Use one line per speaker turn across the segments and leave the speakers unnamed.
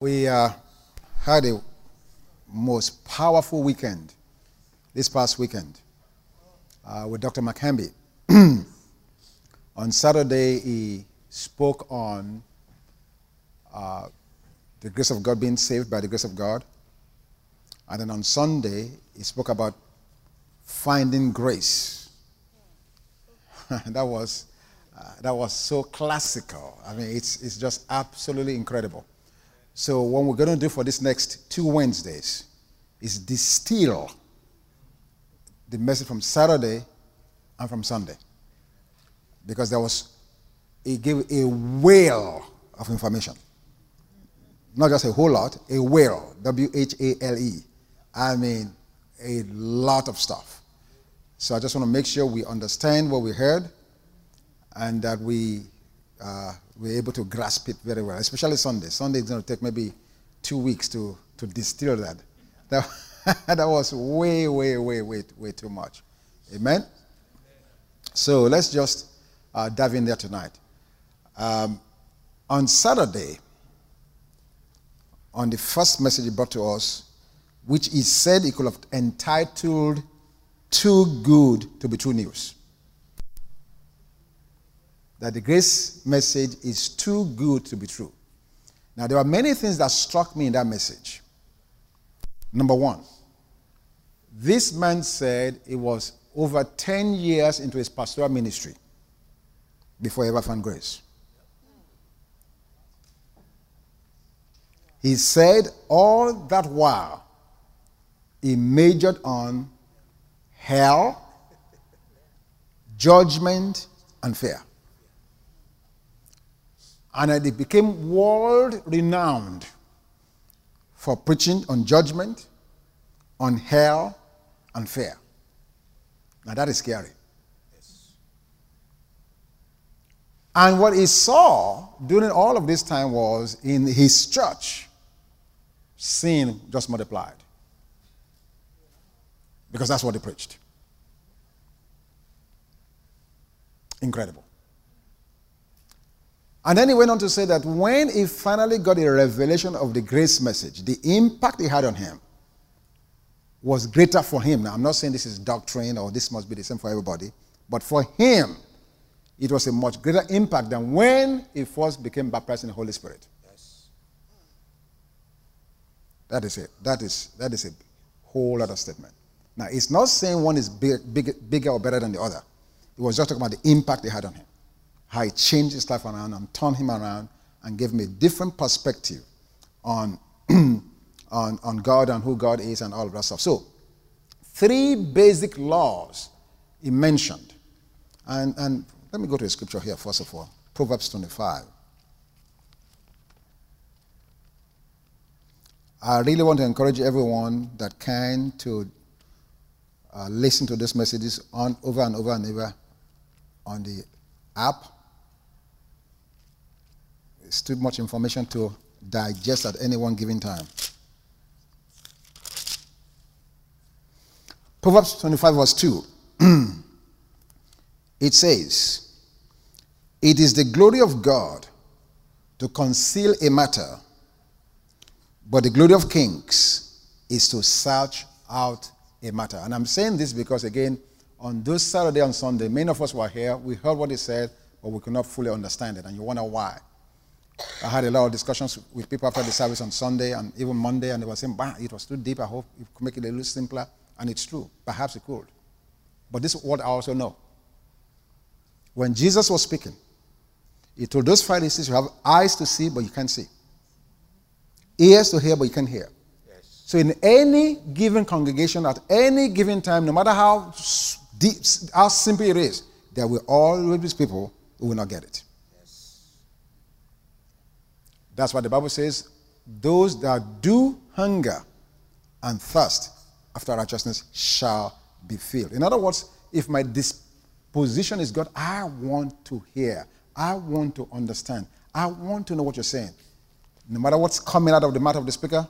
We uh, had a most powerful weekend this past weekend uh, with Dr. McCamby. on Saturday, he spoke on uh, the grace of God being saved by the grace of God. And then on Sunday, he spoke about finding grace. that was uh, that was so classical. I mean, it's, it's just absolutely incredible. So, what we're going to do for this next two Wednesdays is distill the message from Saturday and from Sunday. Because there was, he gave a whale of information. Not just a whole lot, a whale, W H A L E. I mean, a lot of stuff. So I just want to make sure we understand what we heard and that we uh, we're able to grasp it very well, especially Sunday. Sunday is going to take maybe two weeks to, to distill that. That, that was way, way, way, way, way too much. Amen? So let's just uh, dive in there tonight. Um, on Saturday, on the first message he brought to us, which he said he could have entitled Too Good to Be True News that the grace message is too good to be true. Now, there are many things that struck me in that message. Number one, this man said it was over 10 years into his pastoral ministry before he ever found grace. He said all that while he majored on hell, judgment, and fear and it became world renowned for preaching on judgment, on hell, and fear. Now that is scary. And what he saw during all of this time was in his church, sin just multiplied. Because that's what he preached. Incredible. And then he went on to say that when he finally got a revelation of the grace message, the impact it had on him was greater for him. Now, I'm not saying this is doctrine or this must be the same for everybody, but for him, it was a much greater impact than when he first became baptized in the Holy Spirit. Yes. That is it. That is, that is a whole other statement. Now, it's not saying one is big, big, bigger or better than the other. It was just talking about the impact it had on him how he changed his life around and turned him around and gave him a different perspective on, on, on God and who God is and all of that stuff. So, three basic laws he mentioned. And, and let me go to a scripture here, first of all Proverbs 25. I really want to encourage everyone that can to uh, listen to these messages on over and over and over on the app it's too much information to digest at any one given time. Proverbs 25, verse 2. it says, It is the glory of God to conceal a matter, but the glory of kings is to search out a matter. And I'm saying this because, again, on this Saturday and Sunday, many of us were here. We heard what he said, but we could not fully understand it. And you wonder why. I had a lot of discussions with people after the service on Sunday and even Monday, and they were saying, bah, it was too deep. I hope you could make it a little simpler. And it's true. Perhaps it could. But this is what I also know. When Jesus was speaking, he told those Pharisees, You have eyes to see, but you can't see, ears to hear, but you can't hear. Yes. So, in any given congregation, at any given time, no matter how deep, how simple it is, there will always be people who will not get it. That's why the Bible says, those that do hunger and thirst after righteousness shall be filled. In other words, if my disposition is God, I want to hear, I want to understand, I want to know what you're saying. No matter what's coming out of the mouth of the speaker,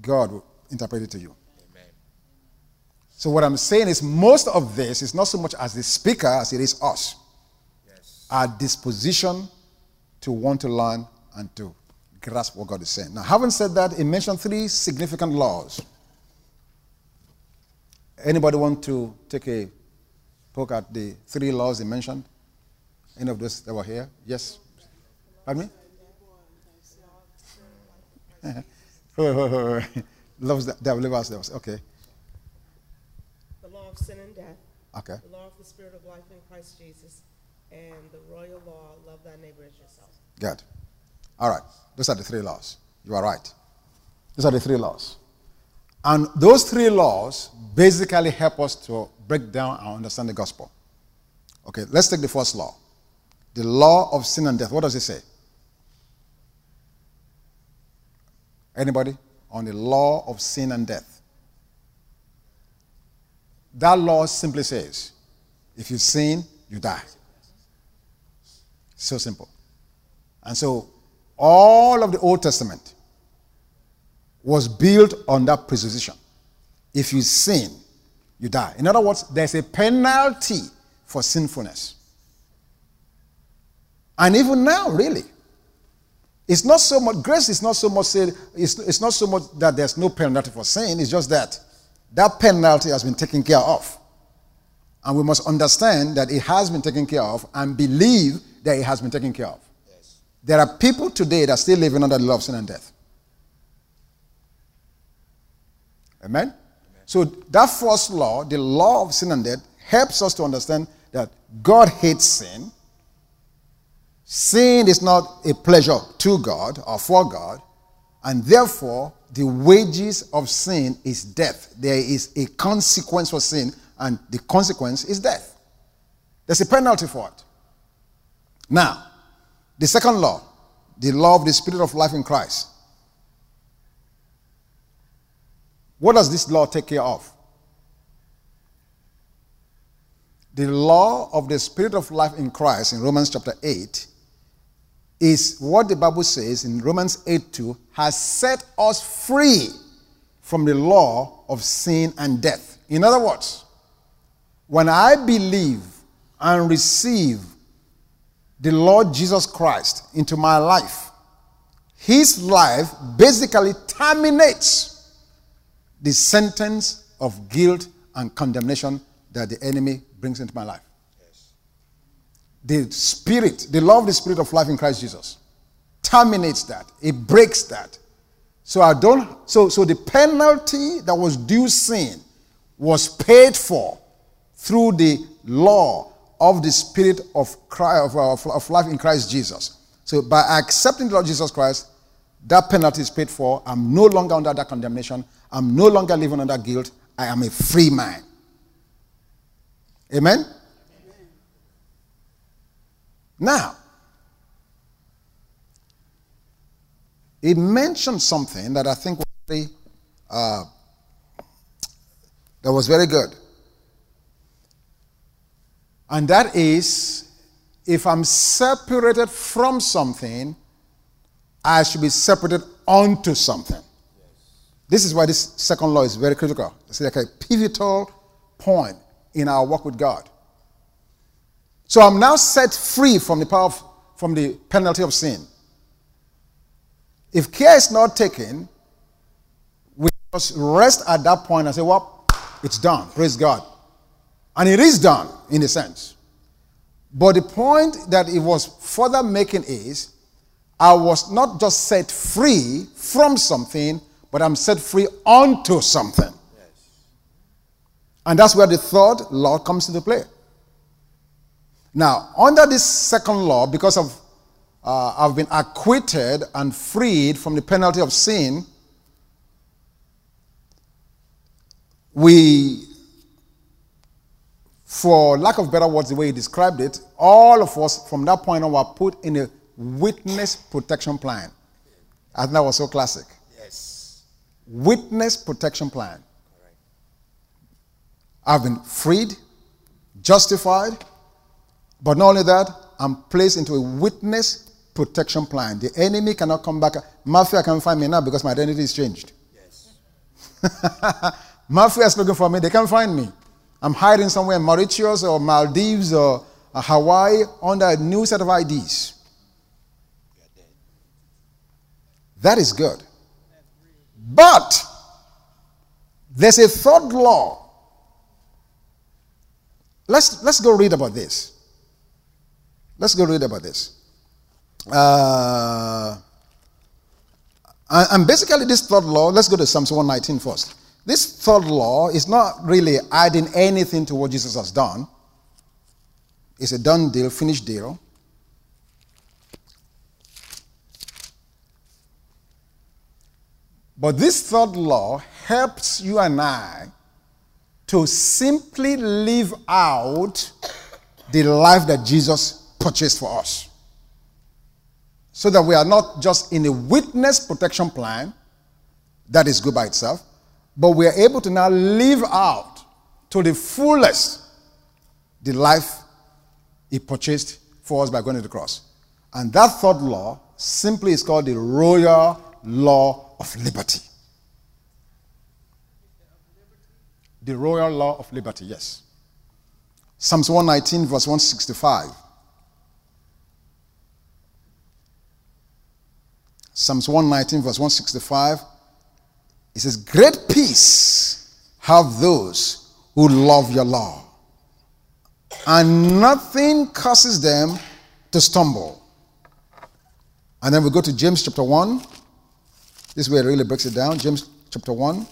God will interpret it to you. Amen. So, what I'm saying is, most of this is not so much as the speaker as it is us. Yes. Our disposition to want to learn and to grasp what God is saying. Now, having said that, he mentioned three significant laws. Anybody want to take a poke at the three laws he mentioned? Any of those that were here? Yes? Pardon me? Loves that devil, us, Okay.
The law of sin and death.
Okay.
The law of the spirit of life in Christ Jesus. And the royal law, love thy neighbor as yourself.
Good. All right. Those are the three laws. You are right. These are the three laws. And those three laws basically help us to break down and understand the gospel. Okay, let's take the first law. The law of sin and death. What does it say? Anybody? On the law of sin and death. That law simply says if you sin, you die. So simple. And so all of the Old Testament was built on that presupposition. If you sin, you die. In other words, there's a penalty for sinfulness. And even now, really, it's not so much, grace is not so much said, it's, it's not so much that there's no penalty for sin, it's just that that penalty has been taken care of. And we must understand that it has been taken care of and believe that it has been taken care of. There are people today that are still living under the law of sin and death. Amen? Amen? So that first law, the law of sin and death, helps us to understand that God hates sin. Sin is not a pleasure to God or for God, and therefore the wages of sin is death. There is a consequence for sin, and the consequence is death. There's a penalty for it. Now, the second law, the law of the Spirit of life in Christ. What does this law take care of? The law of the Spirit of life in Christ in Romans chapter 8 is what the Bible says in Romans 8 2 has set us free from the law of sin and death. In other words, when I believe and receive the Lord Jesus Christ into my life, his life basically terminates the sentence of guilt and condemnation that the enemy brings into my life. Yes. The spirit, the love, the spirit of life in Christ Jesus terminates that. It breaks that. So I don't so so the penalty that was due sin was paid for through the law of the Spirit of, Christ, of, of life in Christ Jesus. So by accepting the Lord Jesus Christ, that penalty is paid for. I'm no longer under that condemnation. I'm no longer living under guilt. I am a free man. Amen? Amen. Now, it mentioned something that I think was very, uh, that was very good. And that is if I'm separated from something, I should be separated onto something. This is why this second law is very critical. It's like a pivotal point in our work with God. So I'm now set free from the power of, from the penalty of sin. If care is not taken, we just rest at that point and say, Well, it's done. Praise God. And it is done in a sense. But the point that it was further making is I was not just set free from something, but I'm set free onto something. Yes. And that's where the third law comes into play. Now, under this second law, because of uh, I've been acquitted and freed from the penalty of sin, we for lack of better words, the way he described it, all of us from that point on were put in a witness protection plan. I think that was so classic. Yes. Witness protection plan. Correct. I've been freed, justified, but not only that, I'm placed into a witness protection plan. The enemy cannot come back. Mafia can't find me now because my identity is changed. Yes. Mafia is looking for me, they can't find me. I'm hiding somewhere in Mauritius or Maldives or Hawaii under a new set of IDs. That is good. But there's a third law. Let's, let's go read about this. Let's go read about this. Uh, and basically, this third law, let's go to Psalms 119 first. This third law is not really adding anything to what Jesus has done, it's a done deal, finished deal. But this third law helps you and I to simply live out the life that Jesus purchased for us. So that we are not just in a witness protection plan that is good by itself, but we are able to now live out to the fullest the life he purchased for us by going to the cross. And that third law simply is called the royal law of liberty. The royal law of liberty, yes. Psalms 119, verse 165. Psalms 119, verse 165. It says, Great peace have those who love your law, and nothing causes them to stumble. And then we go to James chapter 1. This is where it really breaks it down. James chapter 1.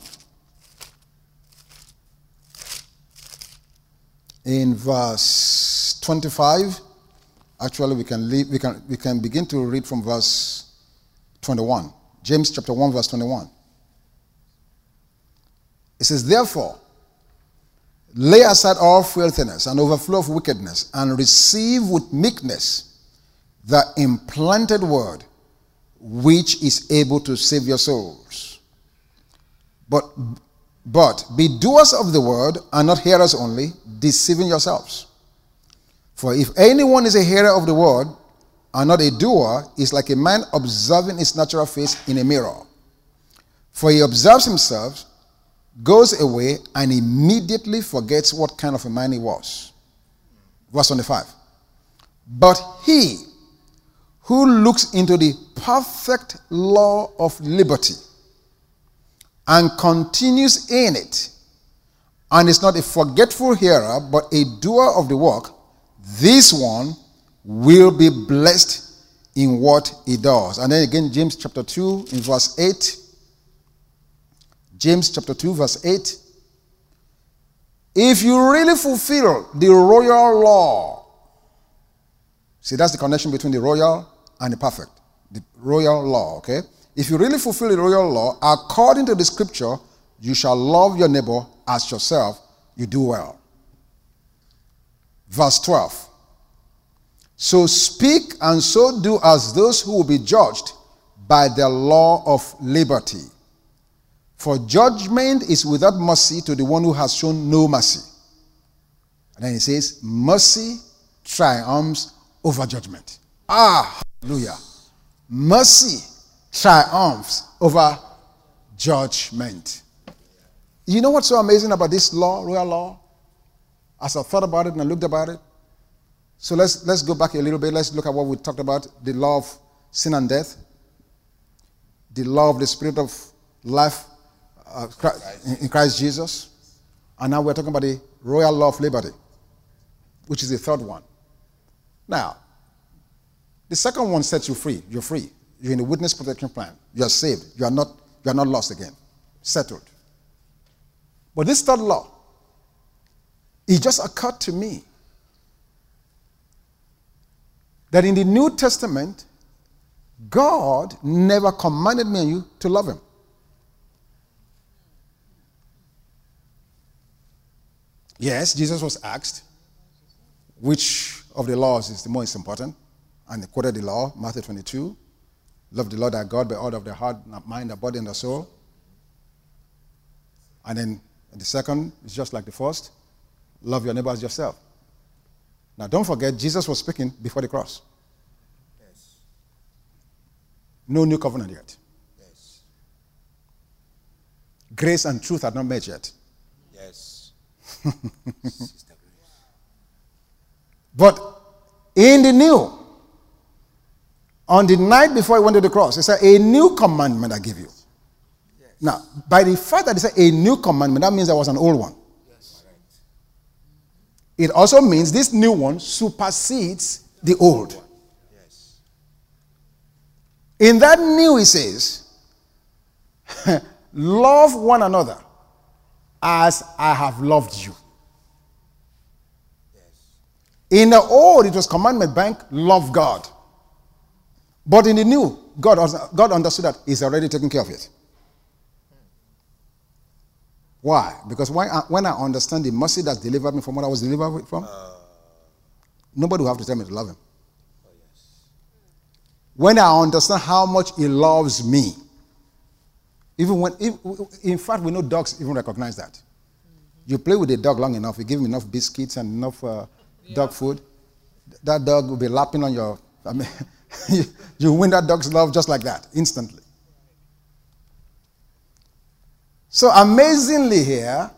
In verse 25, actually we can leave, we can we can begin to read from verse 21. James chapter 1, verse 21. It says, Therefore, lay aside all filthiness and overflow of wickedness, and receive with meekness the implanted word, which is able to save your souls. But, but be doers of the word, and not hearers only, deceiving yourselves. For if anyone is a hearer of the word, and not a doer, is like a man observing his natural face in a mirror. For he observes himself goes away and immediately forgets what kind of a man he was. Verse 25. But he who looks into the perfect law of liberty and continues in it, and is not a forgetful hearer, but a doer of the work, this one will be blessed in what he does. And then again, James chapter 2, in verse 8. James chapter 2, verse 8. If you really fulfill the royal law, see, that's the connection between the royal and the perfect. The royal law, okay? If you really fulfill the royal law, according to the scripture, you shall love your neighbor as yourself, you do well. Verse 12. So speak and so do as those who will be judged by the law of liberty. For judgment is without mercy to the one who has shown no mercy. And then he says, Mercy triumphs over judgment. Ah, hallelujah. Mercy triumphs over judgment. You know what's so amazing about this law, royal law? As I thought about it and I looked about it. So let's, let's go back a little bit. Let's look at what we talked about the law of sin and death, the law of the spirit of life uh, in Christ Jesus. And now we're talking about the royal law of liberty, which is the third one. Now, the second one sets you free. You're free. You're in the witness protection plan. You are saved. You are not, you are not lost again. Settled. But this third law, it just occurred to me that in the New Testament, God never commanded me and you to love Him. Yes, Jesus was asked which of the laws is the most important, and he quoted the law, Matthew 22. Love the Lord thy God by all of the heart, mind, the body, and the soul. And then the second is just like the first love your neighbor as yourself. Now, don't forget, Jesus was speaking before the cross. Yes. No new covenant yet. Yes. Grace and truth had not met yet. but in the new, On the night before he went to the cross, he said, A new commandment I give you. Now, by the fact that he said a new commandment, that means there was an old one. Yes. It also means this new one supersedes the old. In that new, he says, Love one another as I have loved you. In the old, it was commandment bank, love God. But in the new, God, God understood that He's already taken care of it. Why? Because when I, when I understand the mercy that delivered me from what I was delivered from, uh, nobody will have to tell me to love Him. Oh yes. When I understand how much He loves me, even when, if, in fact, we know dogs even recognize that. Mm-hmm. You play with a dog long enough, you give him enough biscuits and enough uh, yeah. dog food, that dog will be lapping on your. I mean, you win that dog's love just like that, instantly. So amazingly here,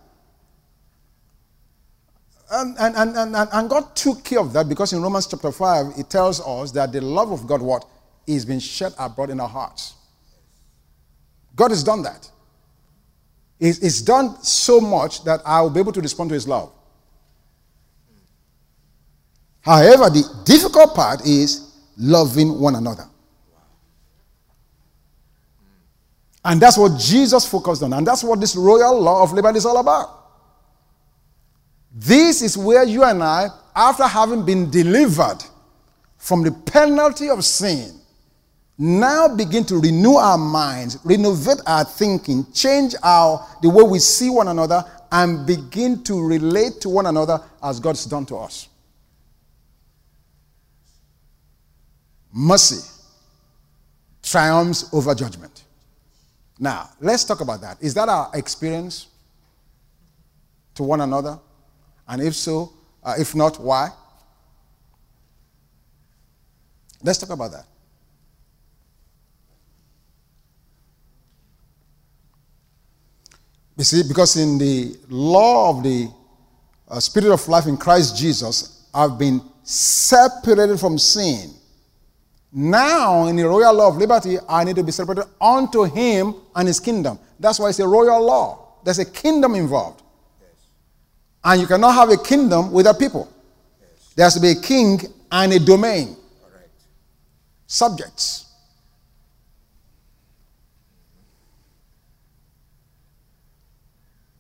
and, and, and, and, and God took care of that because in Romans chapter 5, it tells us that the love of God, what? Is being shed abroad in our hearts. God has done that. He's, done so much that I will be able to respond to his love. However, the difficult part is loving one another. And that's what Jesus focused on. And that's what this royal law of liberty is all about. This is where you and I, after having been delivered from the penalty of sin, now begin to renew our minds, renovate our thinking, change our the way we see one another, and begin to relate to one another as God's done to us. Mercy triumphs over judgment. Now, let's talk about that. Is that our experience to one another? And if so, uh, if not, why? Let's talk about that. You see, because in the law of the uh, Spirit of life in Christ Jesus, I've been separated from sin now, in the royal law of liberty, I need to be separated unto him and his kingdom. That's why it's a royal law. There's a kingdom involved. Yes. And you cannot have a kingdom without people. Yes. There has to be a king and a domain. Subjects.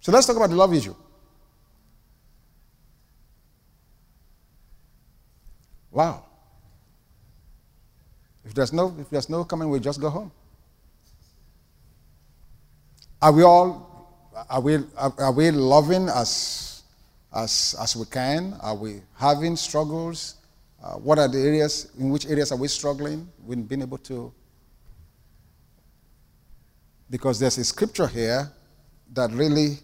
So let's talk about the love issue. Wow. If there's no, if there's no coming, we just go home. Are we all, are we, are, we loving as, as, as we can? Are we having struggles? Uh, what are the areas, in which areas are we struggling? We've been able to. Because there's a scripture here that really,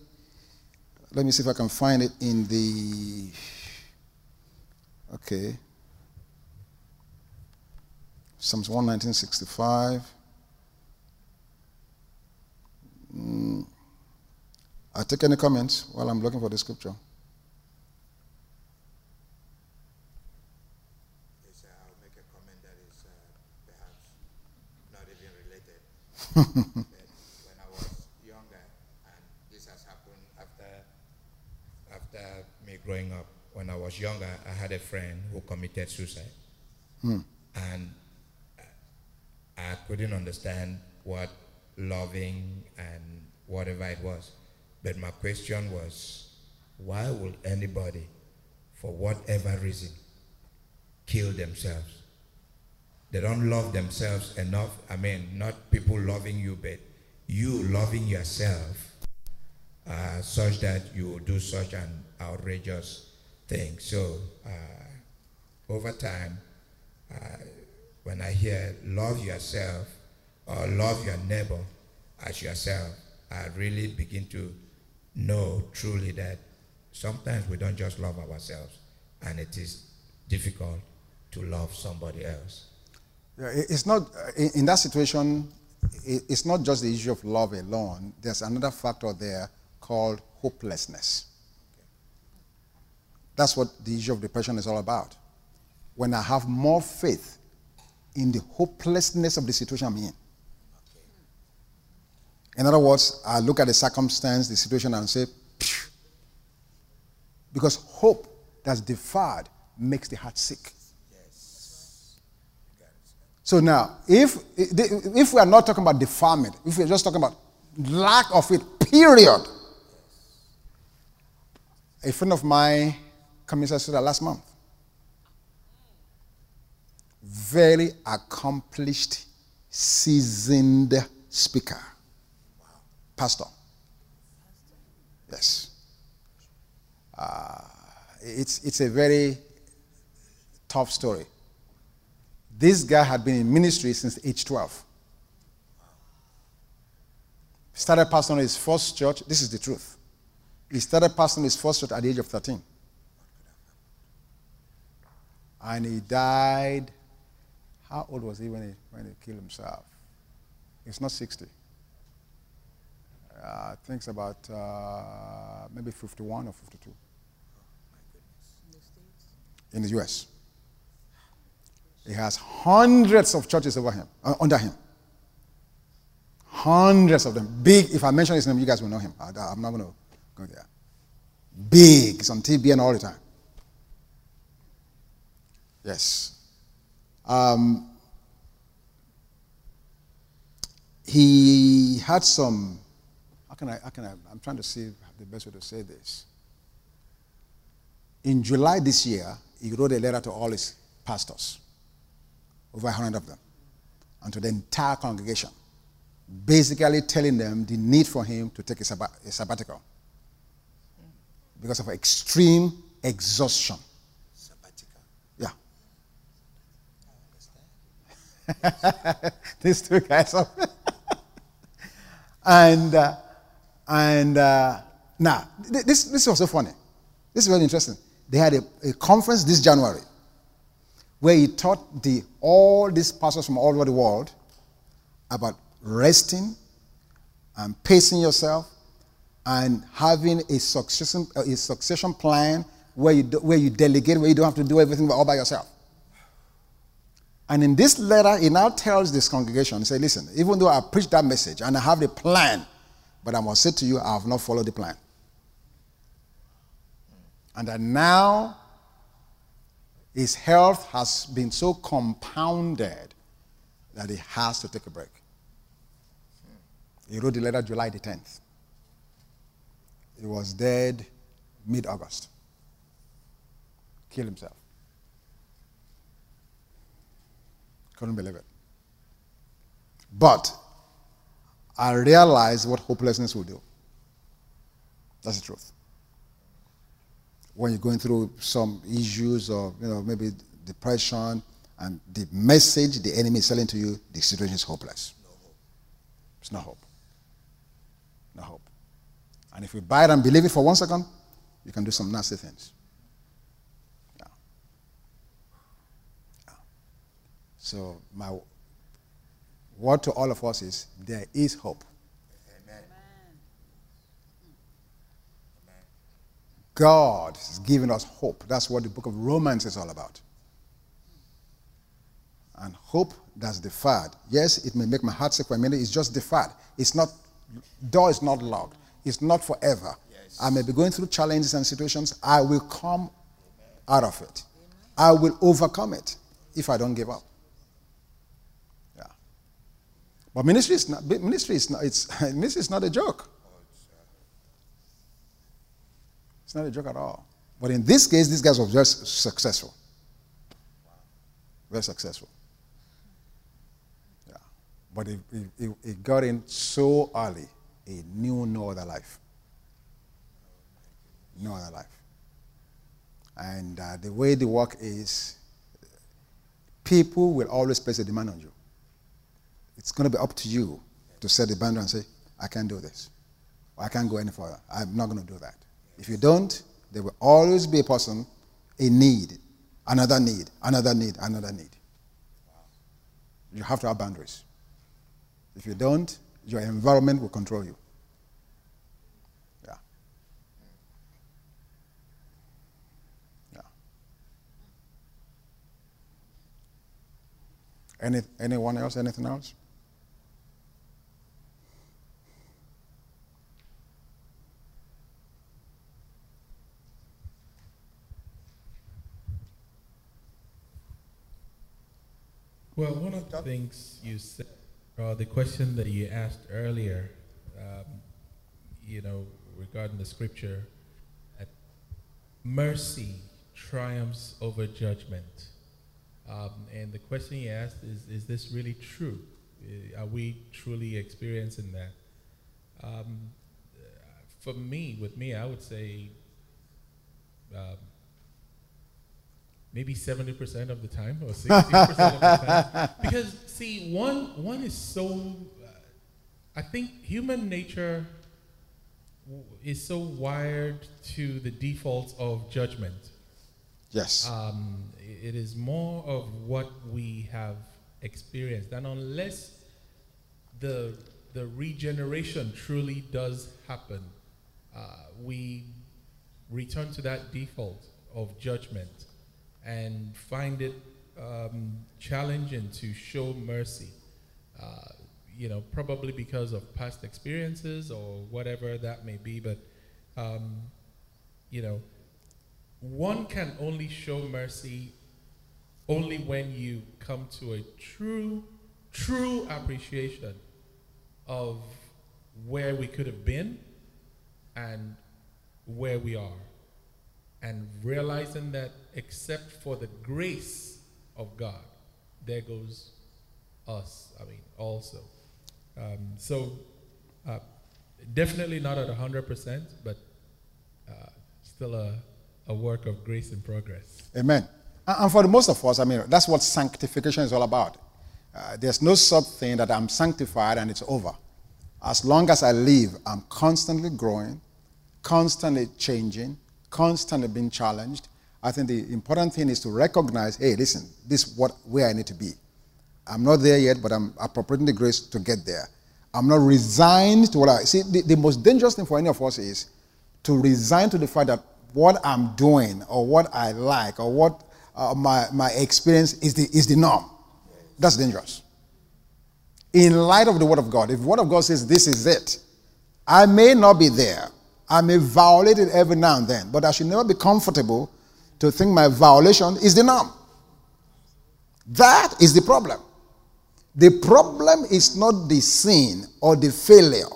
let me see if I can find it in the, okay. Psalms 119.65. Mm. I take any comments while I'm looking for the scripture.
Yes, I'll make a comment that is uh, perhaps not even related. when I was younger, and this has happened after after me growing up. When I was younger, I had a friend who committed suicide, hmm. and I couldn't understand what loving and whatever it was. But my question was, why would anybody, for whatever reason, kill themselves? They don't love themselves enough. I mean, not people loving you, but you loving yourself uh, such that you do such an outrageous thing. So, uh, over time, uh, when I hear love yourself or love your neighbor as yourself, I really begin to know truly that sometimes we don't just love ourselves and it is difficult to love somebody else.
Yeah, it's not, in that situation, it's not just the issue of love alone. There's another factor there called hopelessness. That's what the issue of depression is all about. When I have more faith in the hopelessness of the situation I'm in. In other words, I look at the circumstance, the situation, and say, Phew. because hope that's deferred makes the heart sick. So now, if, if we are not talking about deferment, if we're just talking about lack of it, period. A friend of mine committed suicide last month. Very accomplished, seasoned speaker. Pastor. Yes. Uh, it's, it's a very tough story. This guy had been in ministry since age 12. Started pastoring his first church. This is the truth. He started pastoring his first church at the age of 13. And he died. How old was he when he, when he killed himself? He's not 60. Uh, I think it's about uh, maybe 51 or 52. In the US. He has hundreds of churches over him, uh, under him. Hundreds of them. Big. If I mention his name, you guys will know him. I, am not going to go there. Big. It's on TBN all the time. Yes. Um, he had some. How can I? How can I? I'm trying to see the best way to say this. In July this year, he wrote a letter to all his pastors over 100 of them, and to the entire congregation, basically telling them the need for him to take a, sabbat, a sabbatical because of extreme exhaustion.
Sabbatical.
Yeah. These two guys. Are and uh, and uh, now this this was so funny. This is very interesting. They had a, a conference this January where he taught the, all these pastors from all over the world about resting and pacing yourself and having a succession, a succession plan where you, do, where you delegate, where you don't have to do everything all by yourself. And in this letter, he now tells this congregation, he said, listen, even though I preached that message and I have the plan, but I must say to you, I have not followed the plan. And that now his health has been so compounded that he has to take a break. He wrote the letter July the 10th. He was dead mid August. Killed himself. Couldn't believe it. But I realized what hopelessness will do. That's the truth. When you're going through some issues or you know maybe depression and the message the enemy is selling to you the situation is hopeless. No hope it's no hope. No hope. And if you buy it and believe it for one second you can do some nasty things yeah. Yeah. So my word to all of us is there is hope God is giving us hope. That's what the book of Romans is all about. And hope that's deferred. Yes, it may make my heart sick for a minute. It's just deferred. It's not, door is not locked. It's not forever. Yes. I may be going through challenges and situations. I will come out of it. I will overcome it if I don't give up. Yeah. But ministry is not, ministry is not, it's, ministry is not a joke. It's not a joke at all. But in this case, these guys were very successful. Very successful. Yeah. But it, it, it got in so early, he knew no other life. No other life. And uh, the way the work is, people will always place a demand on you. It's going to be up to you to set the boundary and say, I can't do this. I can't go any further. I'm not going to do that. If you don't, there will always be a person, in need, another need, another need, another need. You have to have boundaries. If you don't, your environment will control you. Yeah. Yeah. Any, anyone else? Anything else?
Well, one of the things you said, or the question that you asked earlier, um, you know, regarding the scripture, mercy triumphs over judgment. Um, and the question you asked is, is this really true? Uh, Are we truly experiencing that? Um, for me, with me, I would say um, maybe 70% of the time or 60% of the time. Because, see, one, one is so, uh, I think human nature w- is so wired to the defaults of judgment.
Yes.
Um, it is more of what we have experienced. And unless the, the regeneration truly does happen, uh, we return to that default of judgment and find it um, challenging to show mercy. Uh, you know, probably because of past experiences or whatever that may be, but um, you know, one can only show mercy only when you come to a true, true appreciation of where we could have been and where we are. And realizing that except for the grace of God, there goes us, I mean, also. Um, so, uh, definitely not at 100%, but uh, still a, a work of grace in progress.
Amen. And for the most of us, I mean, that's what sanctification is all about. Uh, there's no such thing that I'm sanctified and it's over. As long as I live, I'm constantly growing, constantly changing, constantly being challenged. I think the important thing is to recognize hey, listen, this is what, where I need to be. I'm not there yet, but I'm appropriating the grace to get there. I'm not resigned to what I see. The, the most dangerous thing for any of us is to resign to the fact that what I'm doing or what I like or what uh, my, my experience is the, is the norm. That's dangerous. In light of the Word of God, if the Word of God says this is it, I may not be there. I may violate it every now and then, but I should never be comfortable to think my violation is the norm. That is the problem. The problem is not the sin or the failure,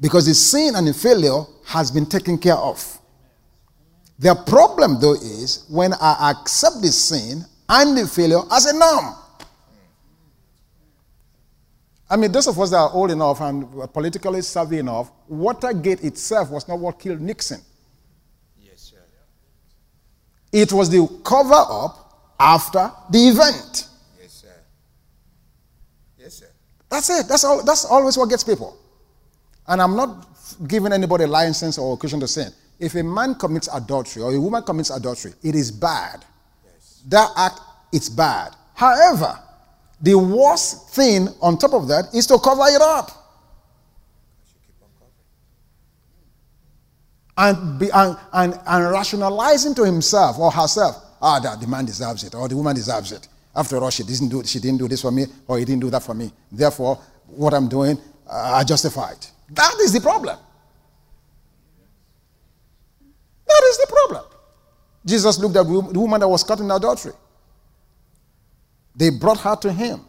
because the sin and the failure has been taken care of. The problem, though, is when I accept the sin and the failure as a norm. I mean, those of us that are old enough and politically savvy enough, Watergate itself was not what killed Nixon. It was the cover up after the event.
Yes, sir. Yes, sir.
That's it. That's, all, that's always what gets people. And I'm not giving anybody a license or occasion to sin. If a man commits adultery or a woman commits adultery, it is bad. Yes. That act, it's bad. However, the worst thing on top of that is to cover it up. And, be, and, and, and rationalizing to himself or herself, ah, that the man deserves it or the woman deserves it. After all, she didn't do, she didn't do this for me or he didn't do that for me. Therefore, what I'm doing, uh, I justify it. That is the problem. That is the problem. Jesus looked at the woman that was caught in adultery. They brought her to him.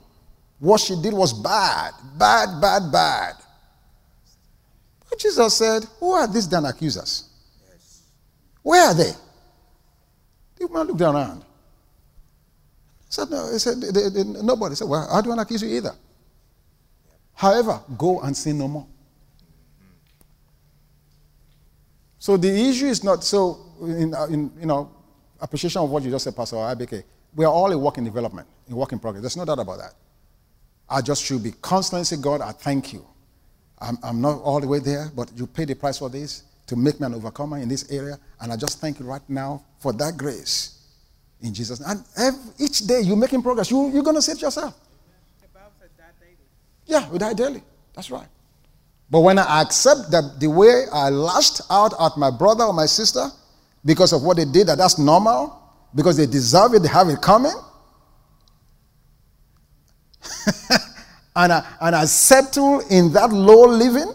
What she did was bad, bad, bad, bad. But Jesus said, Who are these then accusers? Where are they? The woman looked around. He said, No, he said, they, they, nobody. He said, Well, I don't want to accuse you either. However, go and sin no more. Mm-hmm. So the issue is not so in, uh, in you know appreciation of what you just said, Pastor IBK. We are all a work in development, a work in progress. There's no doubt about that. I just should be constantly say, God, I thank you. I'm, I'm not all the way there, but you paid the price for this to make me an overcomer in this area, and I just thank you right now for that grace in Jesus. And every, each day you're making progress. You, you're going to see it yourself. Yeah, we die daily. That's right. But when I accept that the way I lashed out at my brother or my sister because of what they did, that that's normal, because they deserve it, they have it coming, and, I, and I settle in that low living?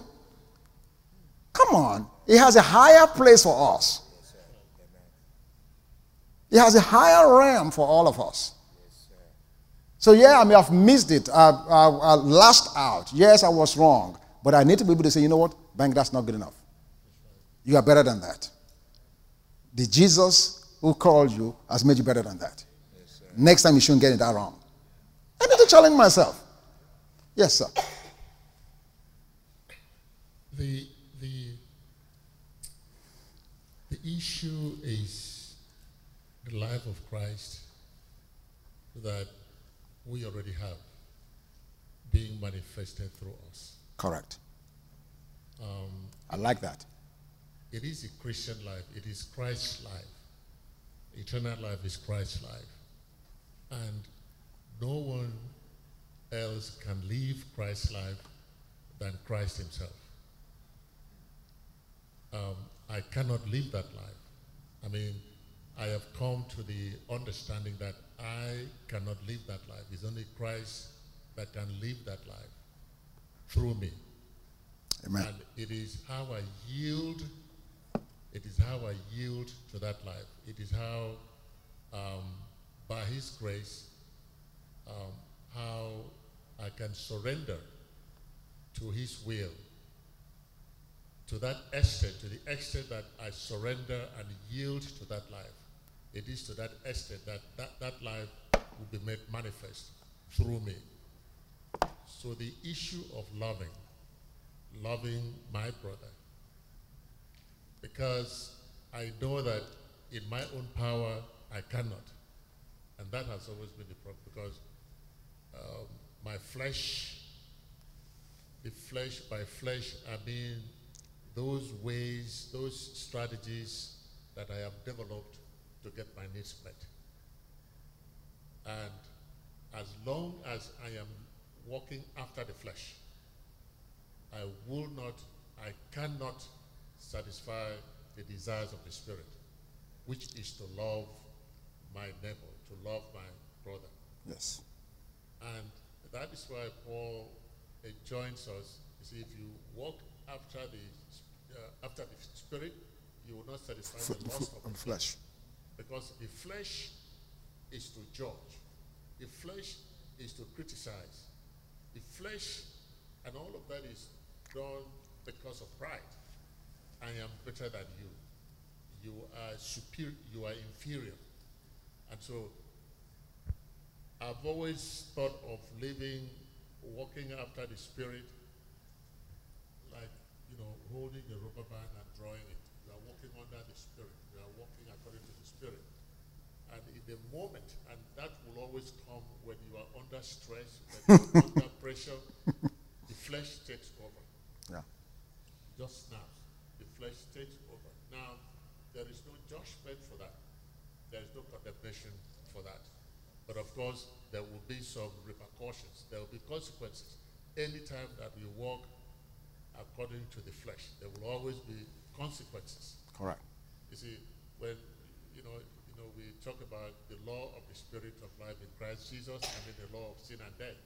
Come on. He has a higher place for us. He has a higher realm for all of us. So, yeah, I may have missed it. I, I, I lashed out. Yes, I was wrong. But I need to be able to say, you know what? Bank, that's not good enough. You are better than that. The Jesus who called you has made you better than that. Yes, Next time you shouldn't get it that wrong. I need to challenge myself. Yes, sir.
The, the, the issue is the life of Christ that we already have being manifested through us.
Correct.
Um,
I like that.
It is a Christian life. It is Christ's life. Eternal life is Christ's life. And no one else can live Christ's life than Christ himself. Um, I cannot live that life. I mean, I have come to the understanding that I cannot live that life. It's only Christ that can live that life through me.
Amen.
And it is how I yield, it is how I yield to that life. It is how, um, by His grace, um, how I can surrender to His will. To that extent, to the extent that I surrender and yield to that life, it is to that extent that that, that life will be made manifest through me. So the issue of loving, loving my brother, because I know that in my own power I cannot. And that has always been the problem because um, my flesh, the flesh by flesh, I mean those ways, those strategies that I have developed to get my needs met. And as long as I am walking after the flesh, I will not, I cannot satisfy the desires of the Spirit, which is to love my neighbor, to love my brother.
Yes.
And that is why Paul joins us. You see, if you walk after the, uh, after the Spirit, you will not satisfy the lust of the flesh. Because the flesh is to judge. The flesh is to criticize. The flesh and all of that is done because of pride. I am better than you. You are superior, you are inferior. And so I've always thought of living, walking after the spirit, like, you know, holding a rubber band and drawing it. You are walking under the spirit. You are walking according to the spirit. And in the moment, and that will always come when you are under stress, when you are under pressure, the flesh takes over.
Yeah.
Just now, The flesh takes over. Now, there is no judgment for that. There is no condemnation. But of course, there will be some repercussions. There will be consequences. Anytime that we walk according to the flesh, there will always be consequences.
Correct.
You see, when you know, you know, we talk about the law of the spirit of life in Christ Jesus and then the law of sin and death.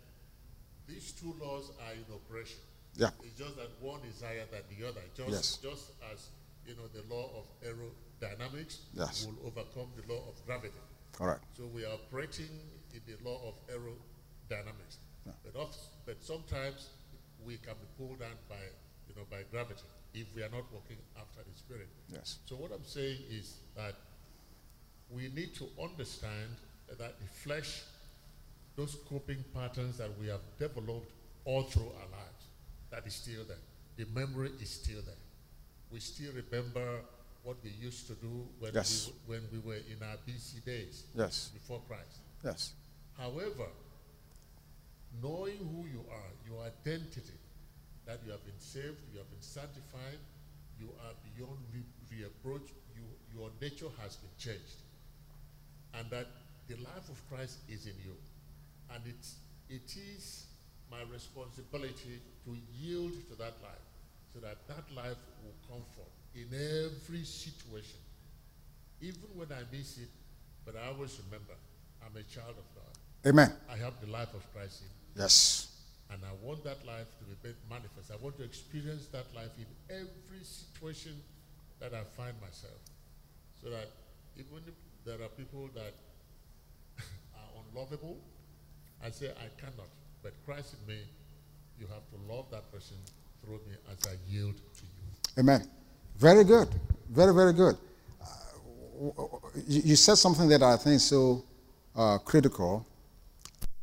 These two laws are in operation.
Yeah.
It's just that one is higher than the other. Just
Yes.
just as you know the law of aerodynamics
Yes.
will overcome the law of gravity.
Correct.
So we are operating in the law of aerodynamics.
Yeah.
But, of, but sometimes we can be pulled down by, you know, by gravity if we are not walking after the Spirit.
Yes.
So what I'm saying is that we need to understand that the flesh, those coping patterns that we have developed all through our lives, that is still there. The memory is still there. We still remember what we used to do when,
Yes.
we, when we were in our BC days
Yes.
before Christ.
Yes.
However, knowing who you are, your identity, that you have been saved, you have been sanctified, you are beyond re- reproach, you, your nature has been changed, and that the life of Christ is in you, and it's, it is my responsibility to yield to that life, so that that life will comfort in every situation, even when I miss it. But I always remember, I'm a child of God.
Amen.
I have the life of Christ in me.
Yes.
And I want that life to be made manifest. I want to experience that life in every situation that I find myself. So that even if there are people that are unlovable, I say, I cannot. But Christ in me, you have to love that person through me as I yield to you.
Amen. Very good. Very, very good. Uh, you, you, said something that I think is so uh, critical,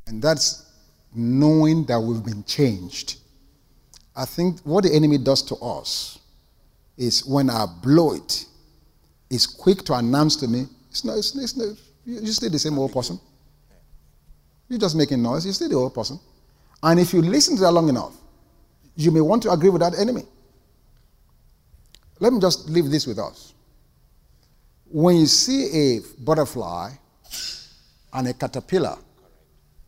and that's knowing that we've been changed. I think what the enemy does to us is when I blow it, it, is quick to announce to me, it's not, it's, it's not, you still the same old person. You're just making noise, you're still the old person. And if you listen to that long enough, you may want to agree with that enemy. Let me just leave this with us. When you see a butterfly and a caterpillar,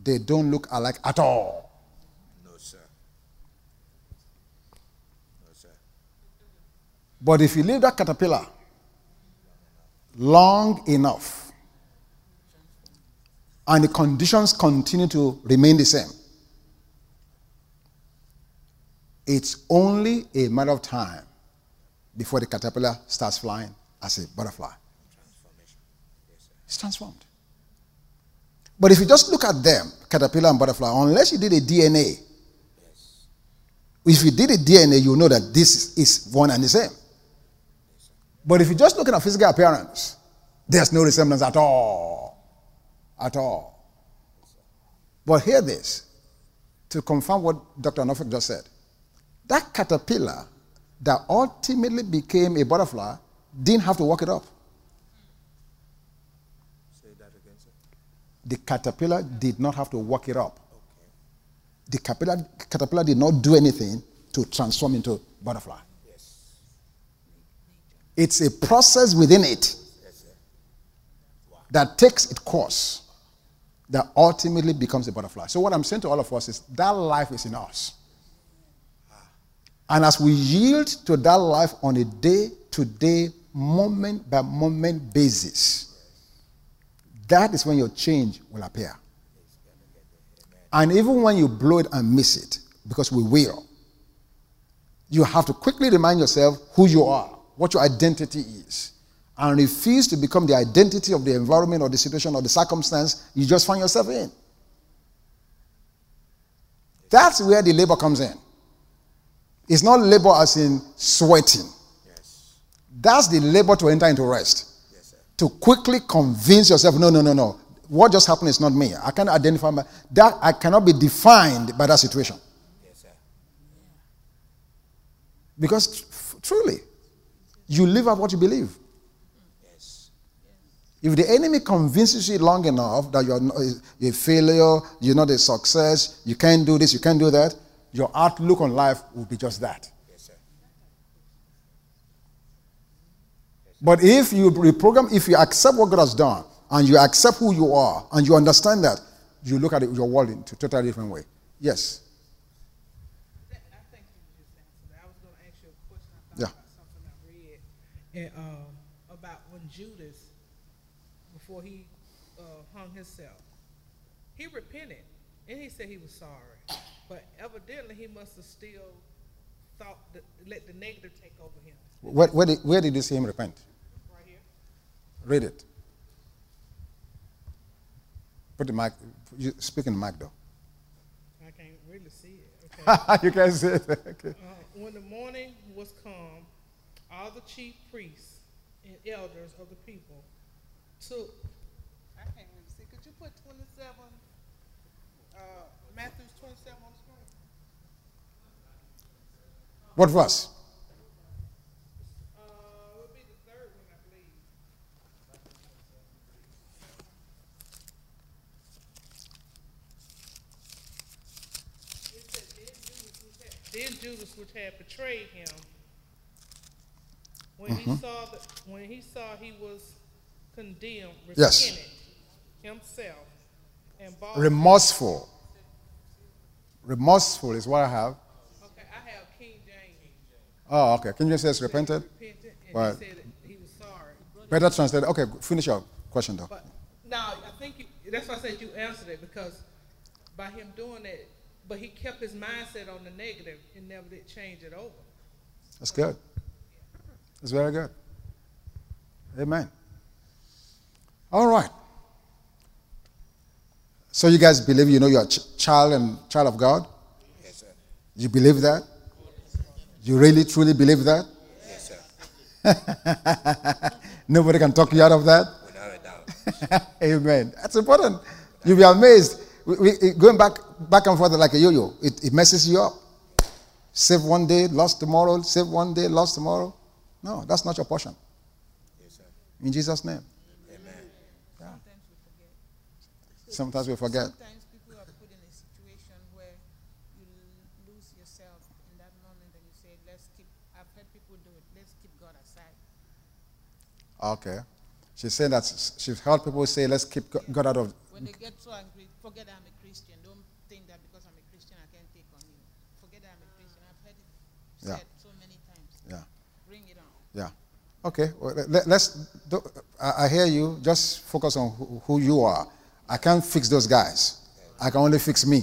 they don't look alike at all.
No, sir. No, sir.
But if you leave that caterpillar long enough and the conditions continue to remain the same, it's only a matter of time before the caterpillar starts flying as a butterfly. It's transformed. But if you just look at them, caterpillar and butterfly, unless you did a DNA, if you did a DNA, you know that this is one and the same. But if you just look at a physical appearance, there's no resemblance at all. At all. But hear this to confirm what Dr. Norfolk just said. That caterpillar that ultimately became a butterfly didn't have to work it up.
Say that again, sir.
The caterpillar did not have to work it up. The caterpillar, caterpillar did not do anything to transform into butterfly.
Yes.
It's a process within it
Yes, sir.
that takes its course that ultimately becomes a butterfly. So what I'm saying to all of us is that life is in us. And as we yield to that life on a day to day, moment by moment basis, that is when your change will appear. And even when you blow it and miss it, because we will, you have to quickly remind yourself who you are, what your identity is, and refuse to become the identity of the environment or the situation or the circumstance you just find yourself in. That's where the labor comes in. It's not labor as in sweating.
Yes.
That's the labor to enter into rest.
Yes, sir.
To quickly convince yourself, no, no, no, no. What just happened is not me. I cannot identify my, that. I cannot be defined by that situation.
Yes, sir.
Because tr- truly, you live out what you believe.
Yes.
If the enemy convinces you long enough that you're, not, you're a failure, you're not a success, you can't do this, you can't do that, your outlook on life will be just that.
Yes.
But if you reprogram, if you accept what God has done, and you accept who you are, and you understand that, you look at it, your world in a totally different way. Yes.
I think you just answered. I was going to ask you a question. I thought
Yeah.
about something I read and, um, about when Judas, before he uh, hung himself, he repented and he said he was sorry. But evidently, he must have still thought that let the negative take over him.
Where, where, did, where did you see him repent?
Right here.
Read it. Put the mic, you speak in the mic though.
I can't really see it. Okay.
you can't see it. Okay.
Uh, when the morning was come, all the chief priests and elders of the people took. I can't really see. Could you put 27, uh, Matthew's 27 on the screen?
What verse?
Uh, it would be the third one, I believe. It said, then Judas, which had, then Judas, which had betrayed him, when he saw that, when he saw he was condemned,
Yes.
repented himself and bought.
Remorseful. Remorseful is what I have.
okay, I have King James.
Oh, okay. King James says repented.
Repented, and
Right.
he said that he was sorry.
Better translated. Okay, finish your question though.
But no, I think you, that's why I said you answered it because by him doing that, But he kept his mindset on the negative and never did change it over.
That's good. That's very good. Amen. All right. So you guys believe you know you're a ch- child and child of God?
Yes, sir.
You believe that? You really truly believe that?
Yes, sir.
Nobody can talk you out of that?
Without a doubt.
Amen. That's important. You'll be amazed. We, we, going back back and forth like a yo-yo, it, it messes you up. Save one day, lost tomorrow. Save one day, lost tomorrow. No, that's not your portion.
Yes, sir.
In Jesus' name.
Amen.
Sometimes we forget.
Sometimes we forget.
Sometimes people are put in a situation where you l- lose yourself in that moment and you say, let's keep, I've heard people do it, let's keep God aside.
Okay. She's saying that she's heard people say, let's keep God out of.
When they get so angry, forget I'm a Christian. Don't think that because I'm a Christian I can take on you. Forget that I'm a Christian. I've heard it
Yeah.
said so many times.
Yeah.
Bring it on.
Yeah. Okay. Well, let, us Do, I, I hear you. Just focus on who, who you are. I can't fix those guys. I can only fix me.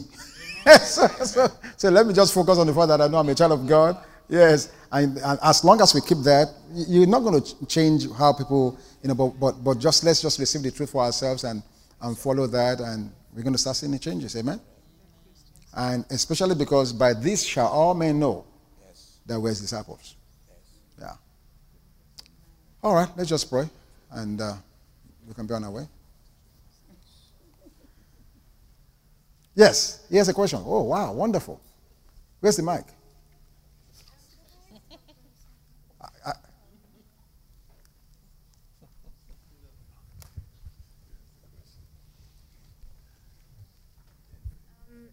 so, so, so let me just focus on the fact that I know I'm a child of God. Yes. And, and as long as we keep that, you're not going to change how people, you know, but, but, but just let's just receive the truth for ourselves and, and follow that. And we're going to start seeing the changes. Amen. And especially because by this shall all men know that we're his disciples. Yeah. All right, let's just pray and uh, we can be on our way. Yes, here's a question. Oh, wow, wonderful. Where's the mic? I- I-
Remember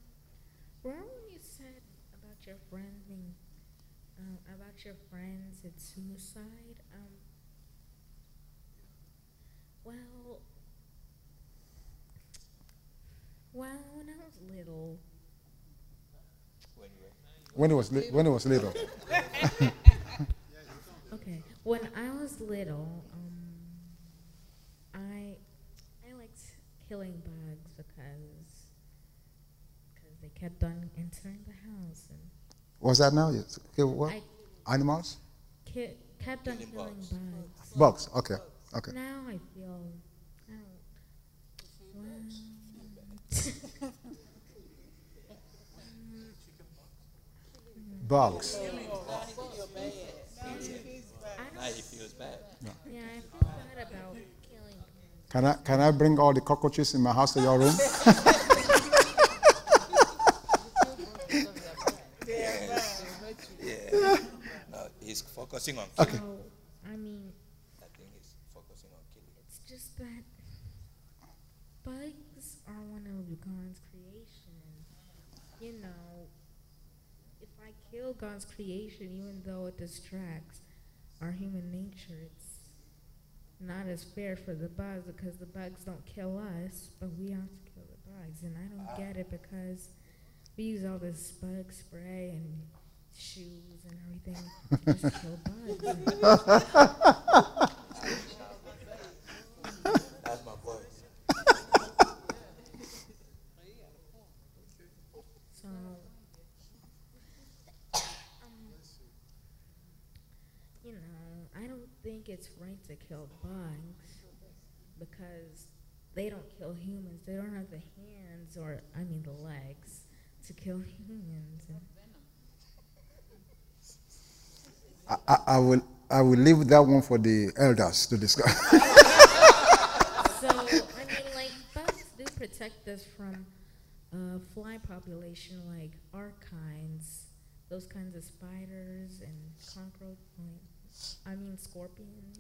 when you said about your friend being, um, about your friends and suicide? Um, well, well, when I was little,
When you were
when it was li- when it was little.
okay, when I was little, um, I I liked killing bugs because because they kept on entering the house and
What's that now? Yes. Okay, what?
I
Animals?
ki- kept on
Killing
killing
bugs.
bugs.
Bugs. Okay. Okay.
Now I feel. I don't. Well,
Bugs.
I
Now
don't.
he feels bad.
Yeah, I feel bad about killing.
Can I can I bring all the cockroaches in my house to your room?
Yeah. no, he's focusing on killing.
So, I mean,
I think he's focusing on killing.
it's just that bugs are one of God's creation. You know, if I kill God's creation, even though it distracts our human nature, it's not as fair for the bugs because the bugs don't kill us, but we have to kill the bugs. And I don't get it because we use all this bug spray and shoes and everything to just kill bugs.
That's my boy.
So, um, you know, I don't think it's right to kill bugs because they don't kill humans. They don't have the hands or, I mean, the legs to kill humans.
I, I, I will I will leave that one for the elders to discuss.
so, I mean, like, bugs do protect us from uh, fly population like archines, those kinds of spiders and cockroach, like, I mean, scorpions.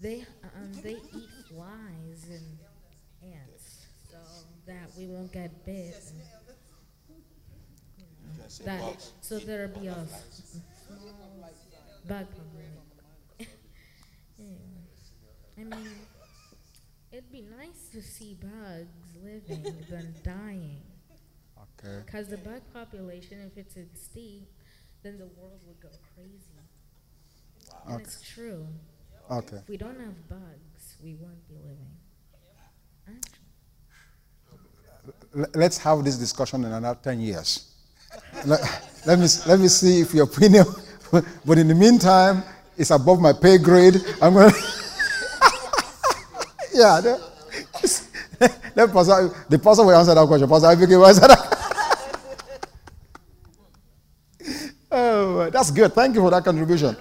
They um, they eat flies and ants, so that we won't get bit. And, you know, that so there'll be a, small bug population. anyway, I mean, it'd be nice to see bugs living than dying.
okay.
Because the bug population, if it's extinct, then the world would go crazy. And
Okay.
it's true.
Okay.
If we don't have bugs, we won't be living. Actually,
let's have this discussion in another 10 years. let, let, me, let me see if your opinion, but in the meantime, it's above my pay grade. I'm going to. yeah. The, the, pastor, the pastor will answer that question. Pastor I will answer that. oh, that's good. Thank you for that contribution.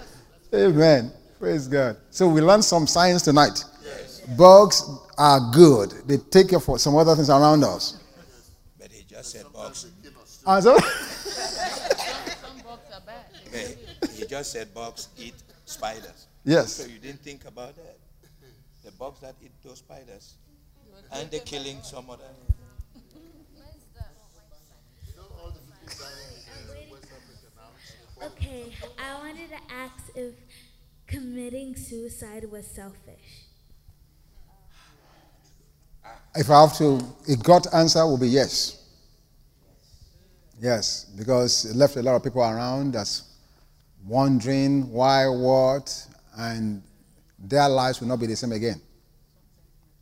Amen. Praise God. So we learned some science tonight. Yes. Bugs are good. They take care for some other things around us.
But he just said bugs.
Ah, so?
he just said bugs eat spiders.
Yes.
So you didn't think about that. The bugs that eat those spiders. And they're killing some other.
Okay, I wanted to ask if committing suicide was selfish.
If I have to, a gut answer will be yes. Yes, because it left a lot of people around that's wondering why, what, and their lives will not be the same again.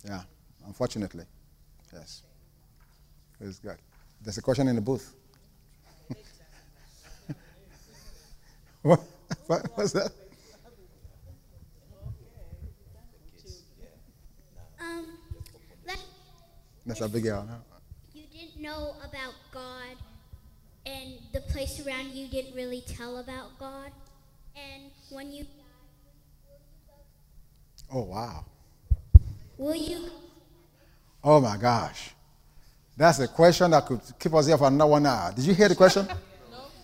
Yeah, unfortunately. Yes. Praise God. There's a question in the booth. What, what? What's that?
Um,
That's a big girl.
You didn't know about God, and the place around you didn't really tell about God, and when you
Oh wow.
will you
Oh my gosh. That's a question that could keep us here for another one hour. Did you hear the question?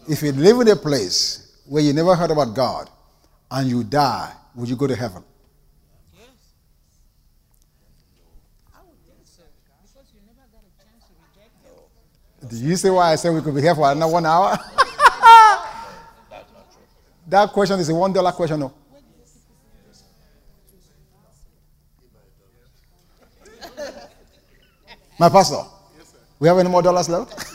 If you live in a place where you never heard about God and you die, would you go to heaven?
Yes. I would you never got a chance to reject.
Do you see why I said we could be here for another one hour? That's not true. That question is a one dollar question. No. My pastor, we have any more dollars left?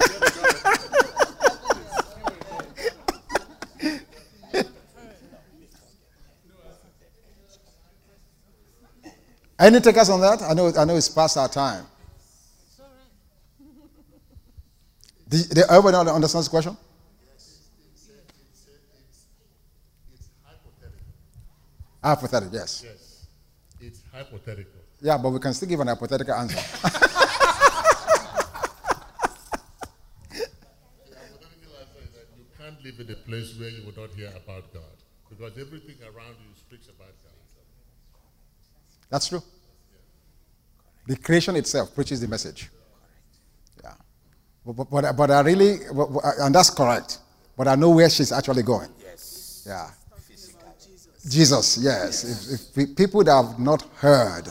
Any takers on that? I know, I know it's past our time. Did, did everybody understands the question? Hypothetical, yes.
Yes. It's hypothetical.
Yeah, but we can still give an hypothetical answer.
hypothetical answer is that you can't live in a place where you will not hear about God. Because everything around you speaks about God.
That's true. The creation itself preaches the message. Yeah. But, but, but, but I really, but- but- and that's correct. But I know where she's actually going.
Yes.
Yeah. Jesus, yes. If, if people that have not heard,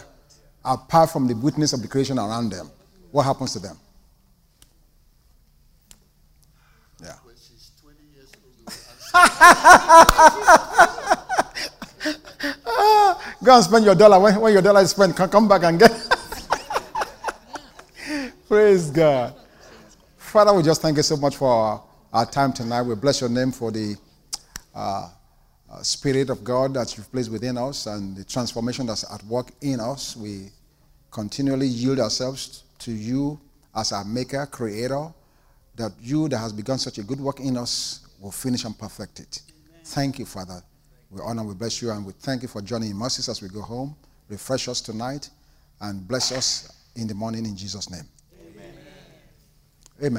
apart from the witness of the creation around them, what happens to them? Yeah.
When she's 20 years old,
Go and spend your dollar. When, when your dollar is spent, come, come back and get. Praise God. Father, we just thank you so much for our, our time tonight. We bless your name for the uh, uh, Spirit of God that you've placed within us and the transformation that's at work in us. We continually yield ourselves to you as our Maker, Creator, that you that has begun such a good work in us will finish and perfect it. Thank you, Father. We honor, we bless you, and we thank you for joining in mercies as we go home. Refresh us tonight and bless us in the morning in Jesus' name.